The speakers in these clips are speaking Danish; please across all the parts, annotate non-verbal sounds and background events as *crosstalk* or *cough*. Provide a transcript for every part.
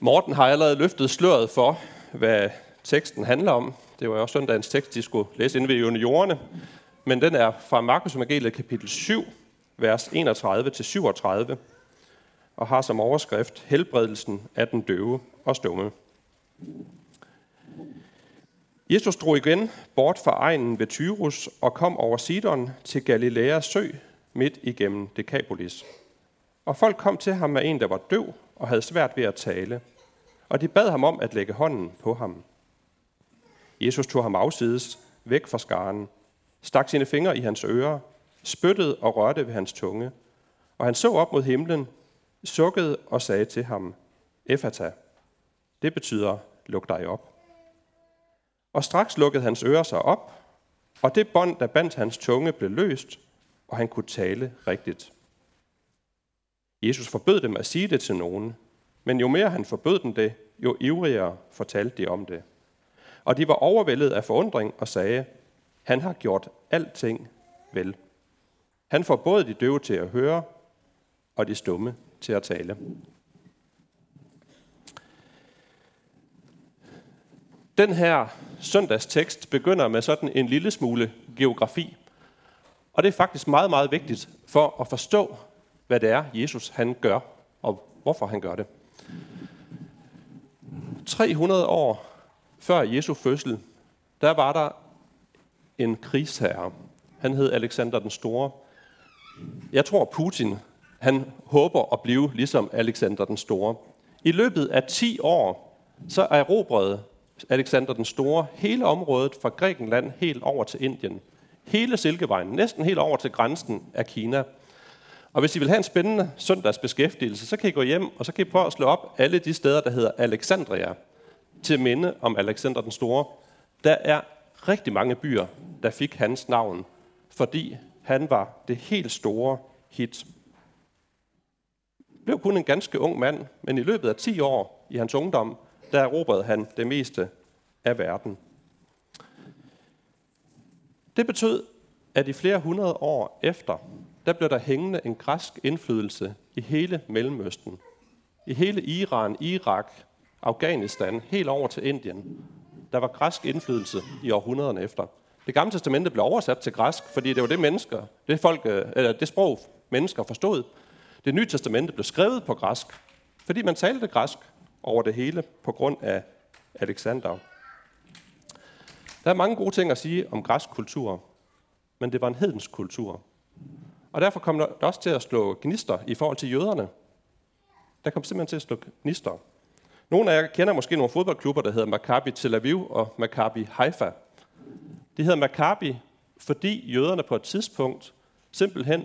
Morten har allerede løftet sløret for, hvad teksten handler om. Det var jo også søndagens tekst, de skulle læse inde ved jordene. Men den er fra Markus Evangeliet kapitel 7, vers 31-37, og har som overskrift helbredelsen af den døve og stumme. Jesus drog igen bort fra egnen ved Tyrus og kom over Sidon til Galileas sø midt igennem Dekapolis. Og folk kom til ham med en, der var døv og havde svært ved at tale. Og de bad ham om at lægge hånden på ham. Jesus tog ham afsides, væk fra skaren, stak sine fingre i hans ører, spyttede og rørte ved hans tunge. Og han så op mod himlen, sukkede og sagde til ham, Efata. Det betyder, luk dig op. Og straks lukkede hans ører sig op, og det bånd, der bandt hans tunge, blev løst, og han kunne tale rigtigt. Jesus forbød dem at sige det til nogen, men jo mere han forbød dem det, jo ivrigere fortalte de om det. Og de var overvældet af forundring og sagde, han har gjort alting vel. Han får både de døve til at høre, og de stumme til at tale. Den her søndagstekst begynder med sådan en lille smule geografi. Og det er faktisk meget, meget vigtigt for at forstå, hvad det er, Jesus han gør, og hvorfor han gør det. 300 år før Jesu fødsel, der var der en krigsherre. Han hed Alexander den Store. Jeg tror, Putin han håber at blive ligesom Alexander den Store. I løbet af 10 år, så erobrede Alexander den Store hele området fra Grækenland helt over til Indien. Hele Silkevejen, næsten helt over til grænsen af Kina. Og hvis I vil have en spændende søndagsbeskæftigelse, så kan I gå hjem, og så kan I prøve at slå op alle de steder, der hedder Alexandria, til minde om Alexander den Store. Der er rigtig mange byer, der fik hans navn, fordi han var det helt store hit. Blev kun en ganske ung mand, men i løbet af 10 år i hans ungdom, der erobrede han det meste af verden. Det betød, at i flere hundrede år efter, der blev der hængende en græsk indflydelse i hele Mellemøsten. I hele Iran, Irak, Afghanistan, helt over til Indien. Der var græsk indflydelse i århundrederne efter. Det gamle testamente blev oversat til græsk, fordi det var det mennesker, det, folk, øh, eller det sprog, mennesker forstod. Det nye testamente blev skrevet på græsk, fordi man talte græsk over det hele på grund af Alexander. Der er mange gode ting at sige om græsk kultur, men det var en hedensk kultur. Og derfor kom der også til at slå gnister i forhold til jøderne. Der kom simpelthen til at slå gnister. Nogle af jer kender måske nogle fodboldklubber, der hedder Maccabi Tel Aviv og Maccabi Haifa. Det hedder Maccabi, fordi jøderne på et tidspunkt simpelthen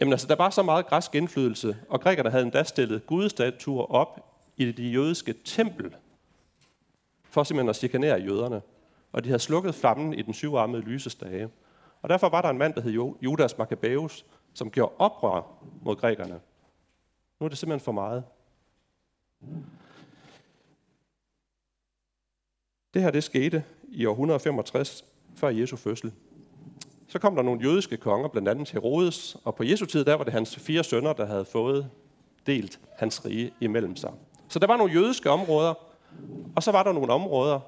Jamen altså, der var så meget græsk indflydelse, og grækerne havde endda stillet gudestatuer op i det jødiske tempel, for simpelthen at chikanere jøderne. Og de havde slukket flammen i den syvarmede lysestage. Og derfor var der en mand, der hed Judas Maccabeus, som gjorde oprør mod grækerne. Nu er det simpelthen for meget. Det her det skete i år 165 før Jesu fødsel. Så kom der nogle jødiske konger, blandt andet Herodes, og på Jesu tid, der var det hans fire sønner, der havde fået delt hans rige imellem sig. Så der var nogle jødiske områder, og så var der nogle områder,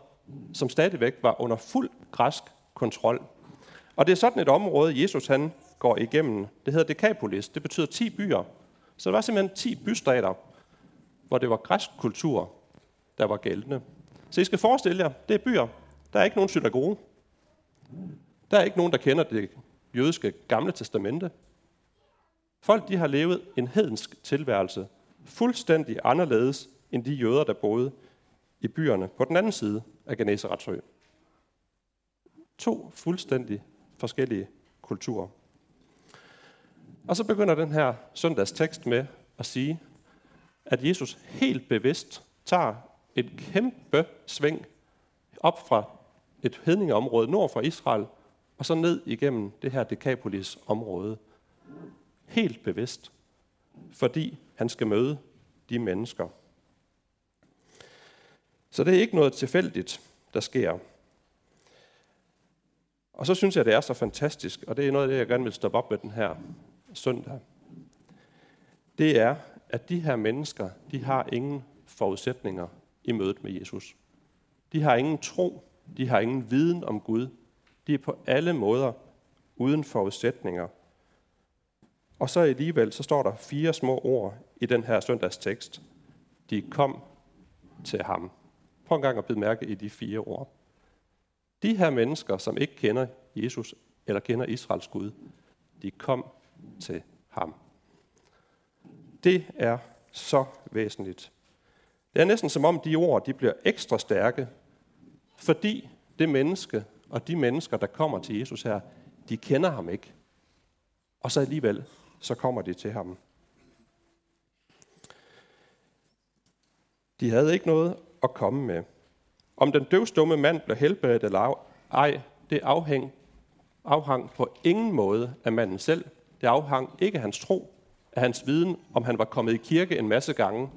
som stadigvæk var under fuld græsk kontrol. Og det er sådan et område, Jesus han går igennem. Det hedder Decapolis. Det betyder 10 byer. Så der var simpelthen 10 bystater, hvor det var græsk kultur, der var gældende. Så I skal forestille jer, det er byer. Der er ikke nogen synagoge. Der er ikke nogen, der kender det jødiske gamle testamente. Folk de har levet en hedensk tilværelse, fuldstændig anderledes end de jøder, der boede i byerne på den anden side af Genesaretsø. To fuldstændig forskellige kulturer. Og så begynder den her søndags tekst med at sige, at Jesus helt bevidst tager et kæmpe sving op fra et hedningeområde nord for Israel og så ned igennem det her Decapolis-område. Helt bevidst, fordi han skal møde de mennesker. Så det er ikke noget tilfældigt, der sker. Og så synes jeg, det er så fantastisk, og det er noget af det, jeg gerne vil stoppe op med den her søndag. Det er, at de her mennesker, de har ingen forudsætninger i mødet med Jesus. De har ingen tro, de har ingen viden om Gud. De er på alle måder uden forudsætninger. Og så alligevel, så står der fire små ord i den her søndagstekst. De kom til ham. Prøv en gang at bide mærke i de fire ord. De her mennesker, som ikke kender Jesus eller kender Israels Gud, de kom til ham. Det er så væsentligt. Det er næsten som om de ord de bliver ekstra stærke, fordi det menneske og de mennesker, der kommer til Jesus her, de kender ham ikke. Og så alligevel, så kommer de til ham. De havde ikke noget at komme med. Om den døvstumme mand blev helbredt eller ej, det afhæng, afhang på ingen måde af manden selv. Det afhang ikke af hans tro, af hans viden, om han var kommet i kirke en masse gange,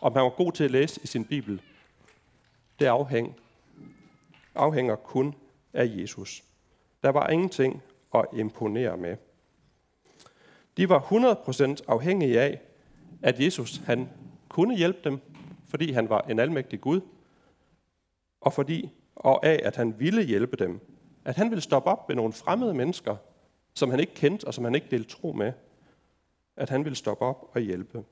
om han var god til at læse i sin bibel. Det afhæng, afhænger kun af Jesus. Der var ingenting at imponere med. De var 100% afhængige af, at Jesus han kunne hjælpe dem, fordi han var en almægtig Gud, og fordi og af, at han ville hjælpe dem. At han ville stoppe op med nogle fremmede mennesker, som han ikke kendte og som han ikke delte tro med. At han ville stoppe op og hjælpe.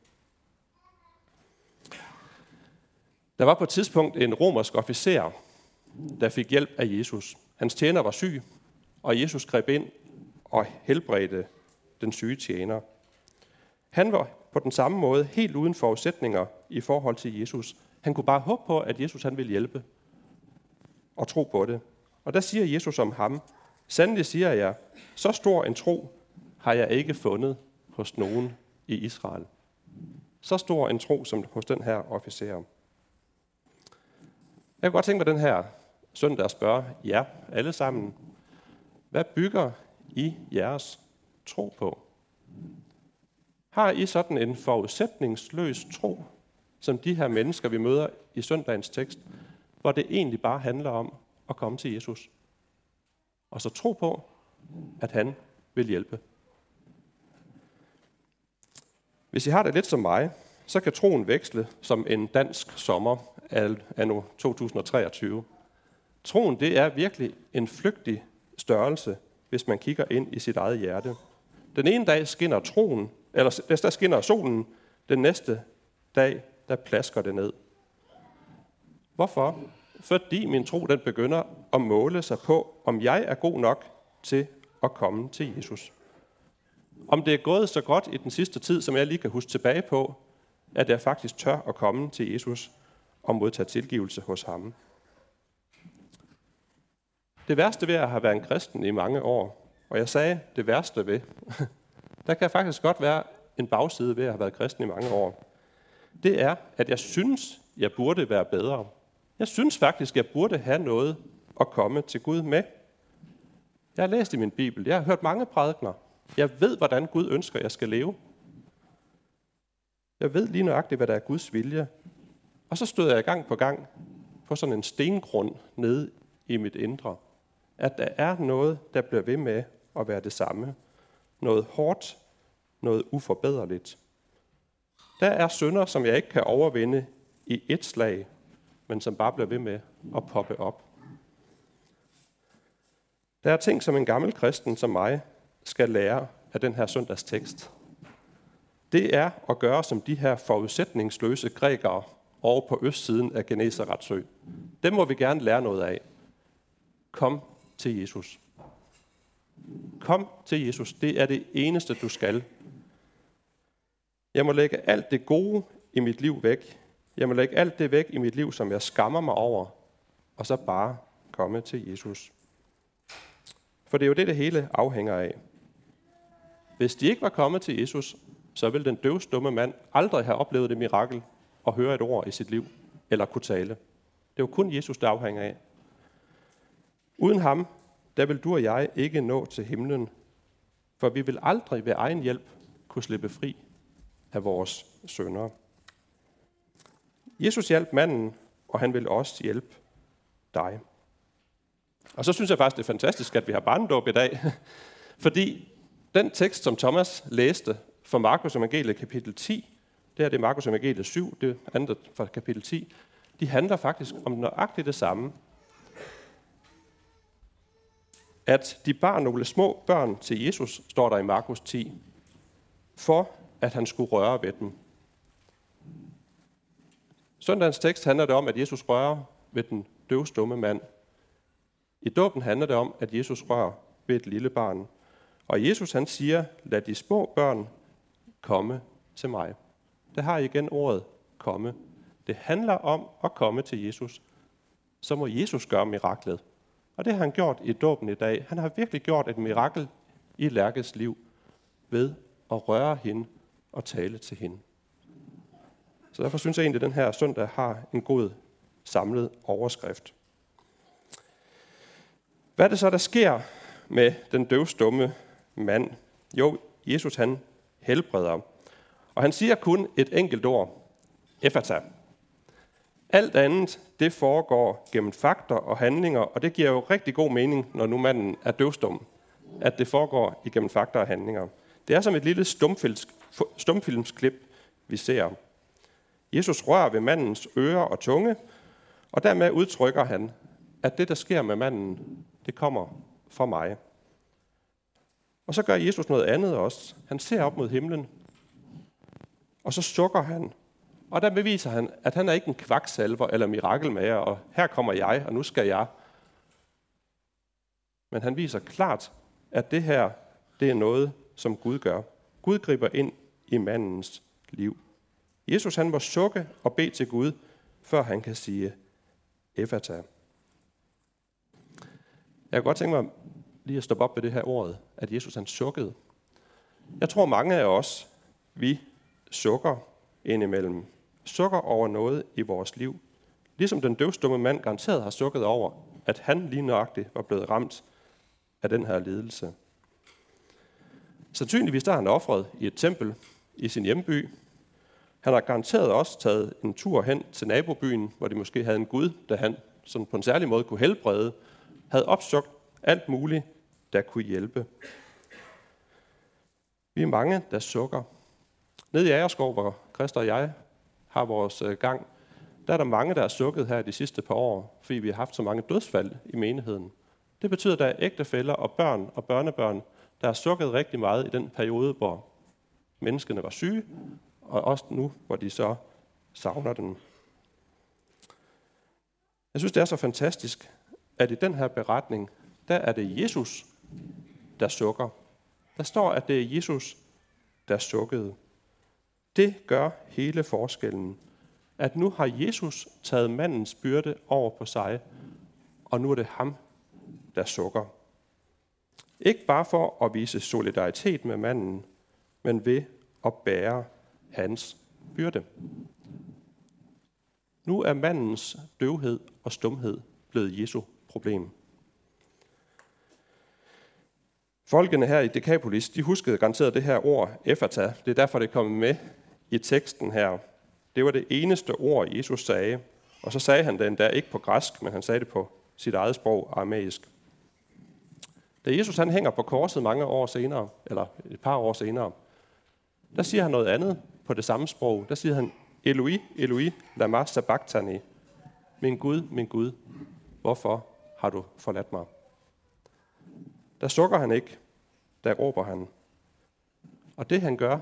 Der var på et tidspunkt en romersk officer, der fik hjælp af Jesus. Hans tjener var syg, og Jesus greb ind og helbredte den syge tjener. Han var på den samme måde helt uden forudsætninger i forhold til Jesus. Han kunne bare håbe på, at Jesus han ville hjælpe og tro på det. Og der siger Jesus om ham, Sandelig siger jeg, så stor en tro har jeg ikke fundet hos nogen i Israel. Så stor en tro som hos den her officer. Jeg kunne godt tænke mig den her søndag at spørge jer alle sammen, hvad bygger I jeres tro på? Har I sådan en forudsætningsløs tro, som de her mennesker, vi møder i søndagens tekst, hvor det egentlig bare handler om at komme til Jesus? Og så tro på, at han vil hjælpe. Hvis I har det lidt som mig, så kan troen veksle som en dansk sommer af nu 2023. Troen det er virkelig en flygtig størrelse, hvis man kigger ind i sit eget hjerte. Den ene dag skinner troen, eller der skinner solen, den næste dag, der plasker det ned. Hvorfor? Fordi min tro den begynder at måle sig på, om jeg er god nok til at komme til Jesus. Om det er gået så godt i den sidste tid, som jeg lige kan huske tilbage på, at jeg faktisk tør at komme til Jesus og modtage tilgivelse hos ham. Det værste ved at have været en kristen i mange år, og jeg sagde det værste ved, *laughs* der kan faktisk godt være en bagside ved at have været kristen i mange år. Det er, at jeg synes, jeg burde være bedre. Jeg synes faktisk, jeg burde have noget at komme til Gud med. Jeg har læst i min bibel, jeg har hørt mange prædikner. Jeg ved, hvordan Gud ønsker, jeg skal leve. Jeg ved lige nøjagtigt, hvad der er Guds vilje. Og så stod jeg gang på gang på sådan en stengrund nede i mit indre at der er noget, der bliver ved med at være det samme. Noget hårdt, noget uforbederligt. Der er synder, som jeg ikke kan overvinde i et slag, men som bare bliver ved med at poppe op. Der er ting, som en gammel kristen som mig skal lære af den her søndagstekst. Det er at gøre som de her forudsætningsløse grækere over på østsiden af Genesaretsø. Dem må vi gerne lære noget af. Kom til Jesus. Kom til Jesus. Det er det eneste, du skal. Jeg må lægge alt det gode i mit liv væk. Jeg må lægge alt det væk i mit liv, som jeg skammer mig over, og så bare komme til Jesus. For det er jo det, det hele afhænger af. Hvis de ikke var kommet til Jesus, så ville den døvstumme mand aldrig have oplevet det mirakel at høre et ord i sit liv, eller kunne tale. Det er jo kun Jesus, der afhænger af. Uden ham, der vil du og jeg ikke nå til himlen, for vi vil aldrig ved egen hjælp kunne slippe fri af vores sønder. Jesus hjalp manden, og han vil også hjælpe dig. Og så synes jeg faktisk, det er fantastisk, at vi har barndåb i dag, *laughs* fordi den tekst, som Thomas læste fra Markus Evangeliet kapitel 10, det her det er Markus Evangeliet 7, det andet fra kapitel 10, de handler faktisk om nøjagtigt det samme. At de bar nogle små børn til Jesus, står der i Markus 10, for at han skulle røre ved dem. Søndagens tekst handler det om, at Jesus rører ved den døvstumme mand. I dåben handler det om, at Jesus rører ved et lille barn. Og Jesus han siger, lad de små børn komme til mig. Det har igen ordet komme. Det handler om at komme til Jesus. Så må Jesus gøre miraklet. Og det har han gjort i dåben i dag. Han har virkelig gjort et mirakel i Lærkes liv ved at røre hende og tale til hende. Så derfor synes jeg egentlig, at den her søndag har en god samlet overskrift. Hvad er det så, der sker med den døvstumme mand? Jo, Jesus han helbreder. Og han siger kun et enkelt ord. Efata. Alt andet, det foregår gennem fakter og handlinger, og det giver jo rigtig god mening, når nu manden er døvstum, at det foregår igennem fakter og handlinger. Det er som et lille stumfilmsklip, vi ser. Jesus rører ved mandens ører og tunge, og dermed udtrykker han, at det, der sker med manden, det kommer fra mig. Og så gør Jesus noget andet også. Han ser op mod himlen, og så sukker han. Og der beviser han, at han er ikke en kvaksalver eller mirakelmager, og her kommer jeg, og nu skal jeg. Men han viser klart, at det her, det er noget, som Gud gør. Gud griber ind i mandens liv. Jesus han må sukke og bede til Gud, før han kan sige, Efata. Jeg kan godt tænke mig lige at stoppe op ved det her ord, at Jesus han sukkede. Jeg tror mange af os, vi sukker indimellem. Sukker over noget i vores liv. Ligesom den døvstumme mand garanteret har sukket over, at han lige nøjagtigt var blevet ramt af den her lidelse. Sandsynligvis der er han offret i et tempel i sin hjemby. Han har garanteret også taget en tur hen til nabobyen, hvor de måske havde en gud, der han sådan på en særlig måde kunne helbrede, havde opsøgt alt muligt, der kunne hjælpe. Vi er mange, der sukker. Nede i Agerskov, hvor Christer og jeg har vores øh, gang, der er der mange, der har sukket her de sidste par år, fordi vi har haft så mange dødsfald i menigheden. Det betyder, at der er ægtefæller og børn og børnebørn, der har sukket rigtig meget i den periode, hvor menneskene var syge, og også nu, hvor de så savner den. Jeg synes, det er så fantastisk, at i den her beretning, der er det Jesus, der sukker. Der står, at det er Jesus, der sukkede. Det gør hele forskellen. At nu har Jesus taget mandens byrde over på sig, og nu er det ham, der sukker. Ikke bare for at vise solidaritet med manden, men ved at bære hans byrde. Nu er mandens døvhed og stumhed blevet Jesu problem. Folkene her i Decapolis, de huskede garanteret det her ord, efata. Det er derfor, det kom med i teksten her. Det var det eneste ord, Jesus sagde. Og så sagde han det endda ikke på græsk, men han sagde det på sit eget sprog, aramæisk. Da Jesus han hænger på korset mange år senere, eller et par år senere, der siger han noget andet på det samme sprog. Der siger han, Eloi, Eloi, lama sabachthani. Min Gud, min Gud, hvorfor har du forladt mig? Der sukker han ikke, der råber han. Og det han gør,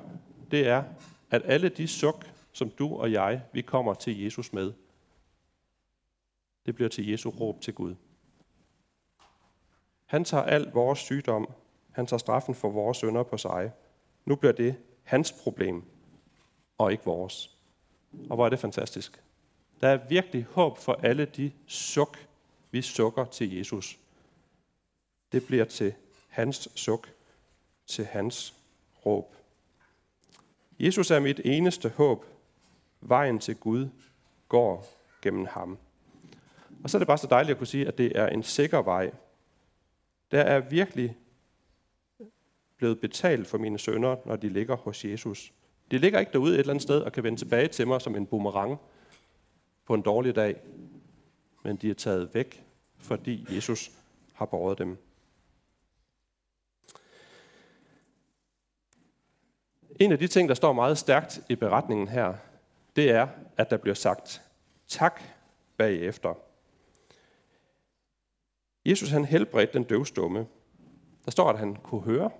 det er, at alle de suk, som du og jeg, vi kommer til Jesus med, det bliver til Jesu råb til Gud. Han tager al vores sygdom, han tager straffen for vores sønder på sig. Nu bliver det hans problem, og ikke vores. Og hvor er det fantastisk. Der er virkelig håb for alle de suk, vi sukker til Jesus. Det bliver til hans suk, til hans råb. Jesus er mit eneste håb. Vejen til Gud går gennem ham. Og så er det bare så dejligt at kunne sige, at det er en sikker vej. Der er virkelig blevet betalt for mine sønner, når de ligger hos Jesus. De ligger ikke derude et eller andet sted og kan vende tilbage til mig som en boomerang på en dårlig dag. Men de er taget væk, fordi Jesus har båret dem. En af de ting, der står meget stærkt i beretningen her, det er, at der bliver sagt tak bagefter. Jesus han helbredte den døvstumme. Der står, at han kunne høre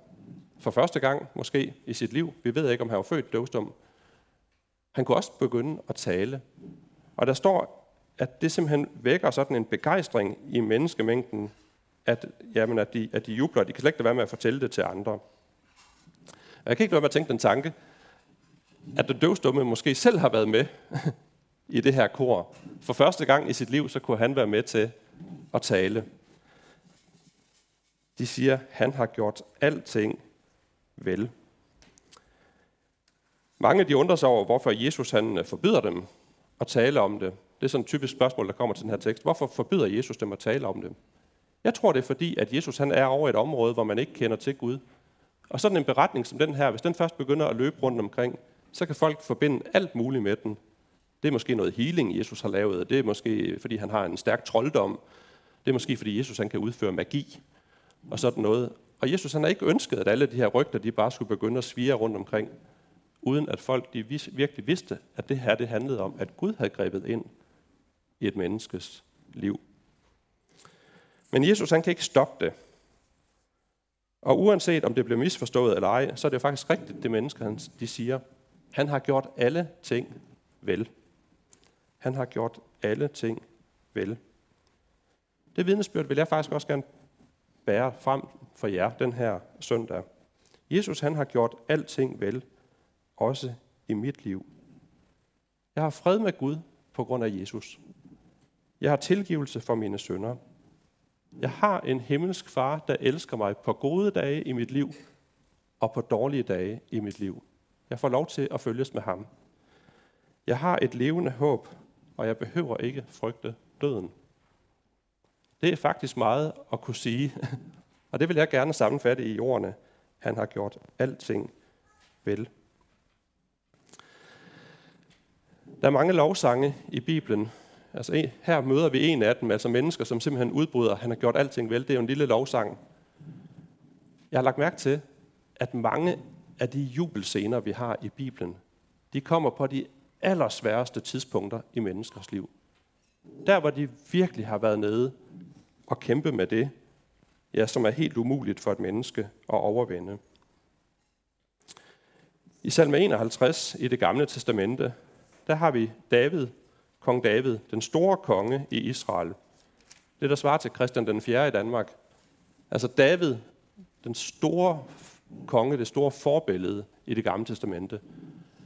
for første gang måske i sit liv. Vi ved ikke, om han var født døvstum. Han kunne også begynde at tale. Og der står, at det simpelthen vækker sådan en begejstring i menneskemængden, at, jamen, at, de, at de jubler, de kan slet ikke være med at fortælle det til andre. Og jeg kan ikke lade med at tænke den tanke, at den døvstumme måske selv har været med *laughs* i det her kor. For første gang i sit liv, så kunne han være med til at tale. De siger, han har gjort alting vel. Mange de undrer sig over, hvorfor Jesus han øh, forbyder dem at tale om det. Det er sådan et typisk spørgsmål, der kommer til den her tekst. Hvorfor forbyder Jesus dem at tale om det? Jeg tror, det er fordi, at Jesus han er over et område, hvor man ikke kender til Gud. Og sådan en beretning som den her, hvis den først begynder at løbe rundt omkring, så kan folk forbinde alt muligt med den. Det er måske noget healing, Jesus har lavet. Det er måske, fordi han har en stærk trolddom. Det er måske, fordi Jesus han kan udføre magi og sådan noget. Og Jesus han har ikke ønsket, at alle de her rygter, de bare skulle begynde at svire rundt omkring, uden at folk de virkelig vidste, at det her det handlede om, at Gud havde grebet ind i et menneskes liv. Men Jesus han kan ikke stoppe det. Og uanset om det bliver misforstået eller ej, så er det faktisk rigtigt, det mennesker han, de siger. Han har gjort alle ting vel. Han har gjort alle ting vel. Det vidnesbyrd vil jeg faktisk også gerne bære frem for jer den her søndag. Jesus han har gjort alting vel, også i mit liv. Jeg har fred med Gud på grund af Jesus. Jeg har tilgivelse for mine sønder. Jeg har en himmelsk far, der elsker mig på gode dage i mit liv og på dårlige dage i mit liv. Jeg får lov til at følges med ham. Jeg har et levende håb, og jeg behøver ikke frygte døden. Det er faktisk meget at kunne sige, *laughs* og det vil jeg gerne sammenfatte i ordene. Han har gjort alting vel. Der er mange lovsange i Bibelen. Altså, her møder vi en af dem, altså mennesker, som simpelthen udbryder, han har gjort alting vel. Det er jo en lille lovsang. Jeg har lagt mærke til, at mange af de jubelscener, vi har i Bibelen, de kommer på de allersværeste tidspunkter i menneskers liv. Der, hvor de virkelig har været nede og kæmpe med det, ja, som er helt umuligt for et menneske at overvinde. I salme 51 i det gamle testamente, der har vi David, kong David, den store konge i Israel. Det, der svarer til Christian den 4. i Danmark. Altså David, den store konge, det store forbillede i det gamle testamente.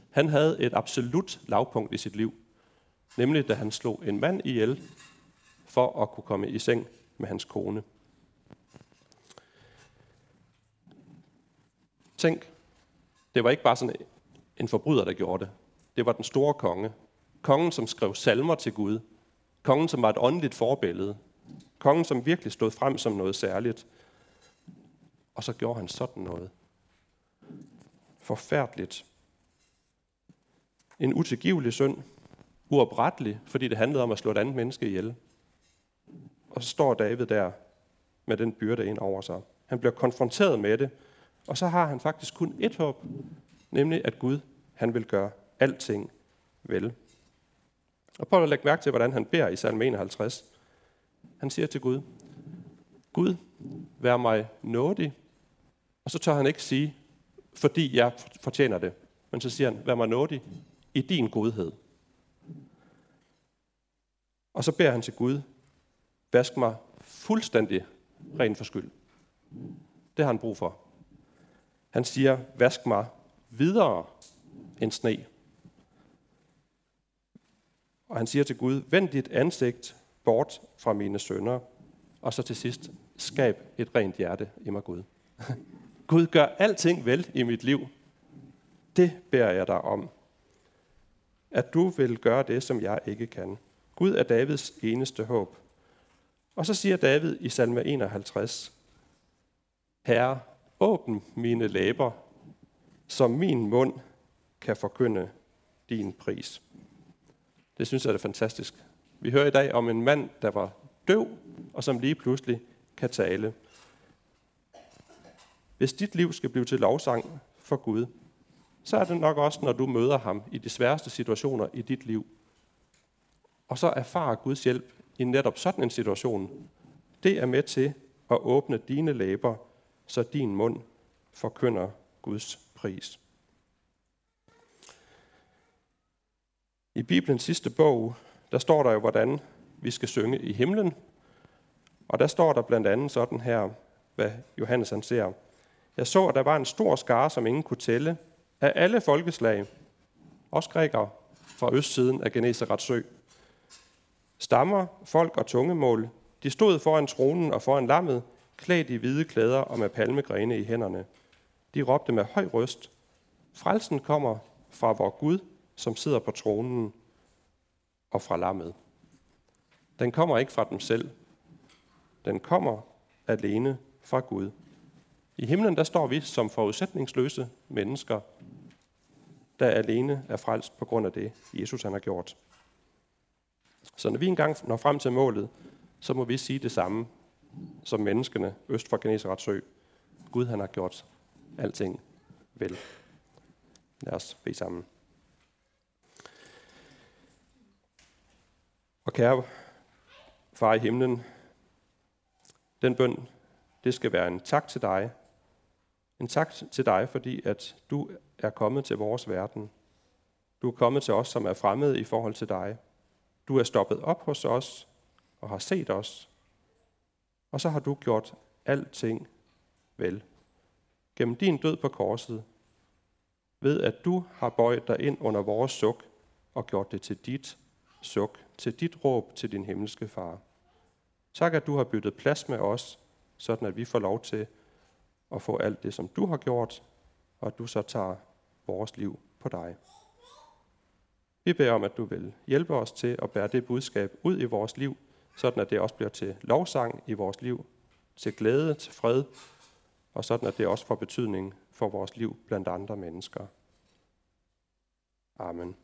Han havde et absolut lavpunkt i sit liv, nemlig da han slog en mand ihjel for at kunne komme i seng med hans kone. Tænk, det var ikke bare sådan en forbryder, der gjorde det. Det var den store konge. Kongen, som skrev salmer til Gud. Kongen, som var et åndeligt forbillede. Kongen, som virkelig stod frem som noget særligt. Og så gjorde han sådan noget. Forfærdeligt. En utilgivelig synd. Uoprettelig, fordi det handlede om at slå et andet menneske ihjel. Og så står David der med den byrde ind over sig. Han bliver konfronteret med det, og så har han faktisk kun et håb, nemlig at Gud, han vil gøre alting vel. Og prøv at lægge mærke til, hvordan han beder i salme 51. Han siger til Gud, Gud, vær mig nådig. Og så tør han ikke sige, fordi jeg fortjener det. Men så siger han, vær mig nådig i din godhed. Og så beder han til Gud, vask mig fuldstændig ren for skyld. Det har han brug for. Han siger, vask mig videre end sne. Og han siger til Gud, vend dit ansigt bort fra mine sønder, Og så til sidst, skab et rent hjerte i mig, Gud. *laughs* Gud, gør alting vel i mit liv. Det beder jeg dig om. At du vil gøre det, som jeg ikke kan. Gud er Davids eneste håb. Og så siger David i salme 51, Herre, åbn mine læber, så min mund kan forkynde din pris. Det synes jeg er fantastisk. Vi hører i dag om en mand, der var døv, og som lige pludselig kan tale. Hvis dit liv skal blive til lovsang for Gud, så er det nok også, når du møder ham i de sværeste situationer i dit liv. Og så erfare Guds hjælp i netop sådan en situation. Det er med til at åbne dine læber, så din mund forkynder Guds pris. I Bibelens sidste bog, der står der jo, hvordan vi skal synge i himlen. Og der står der blandt andet sådan her, hvad Johannes han ser. Jeg så, at der var en stor skare, som ingen kunne tælle, af alle folkeslag, også grækere fra østsiden af Genesarets sø. Stammer, folk og tungemål, de stod foran tronen og foran lammet, klædt i hvide klæder og med palmegrene i hænderne. De råbte med høj røst, Frelsen kommer fra vor Gud, som sidder på tronen og fra lammet. Den kommer ikke fra dem selv. Den kommer alene fra Gud. I himlen der står vi som forudsætningsløse mennesker, der alene er frelst på grund af det, Jesus han har gjort. Så når vi engang når frem til målet, så må vi sige det samme som menneskene øst for Genesarets sø. Gud han har gjort alting vel. Lad os bede sammen. Og kære far i himlen, den bøn, det skal være en tak til dig. En tak til dig, fordi at du er kommet til vores verden. Du er kommet til os, som er fremmede i forhold til dig. Du er stoppet op hos os og har set os. Og så har du gjort alting vel. Gennem din død på korset, ved at du har bøjet dig ind under vores suk og gjort det til dit suk, til dit råb til din himmelske far. Tak, at du har byttet plads med os, sådan at vi får lov til at få alt det, som du har gjort, og at du så tager vores liv på dig. Vi beder om, at du vil hjælpe os til at bære det budskab ud i vores liv, sådan at det også bliver til lovsang i vores liv, til glæde, til fred, og sådan at det også får betydning for vores liv blandt andre mennesker. Amen.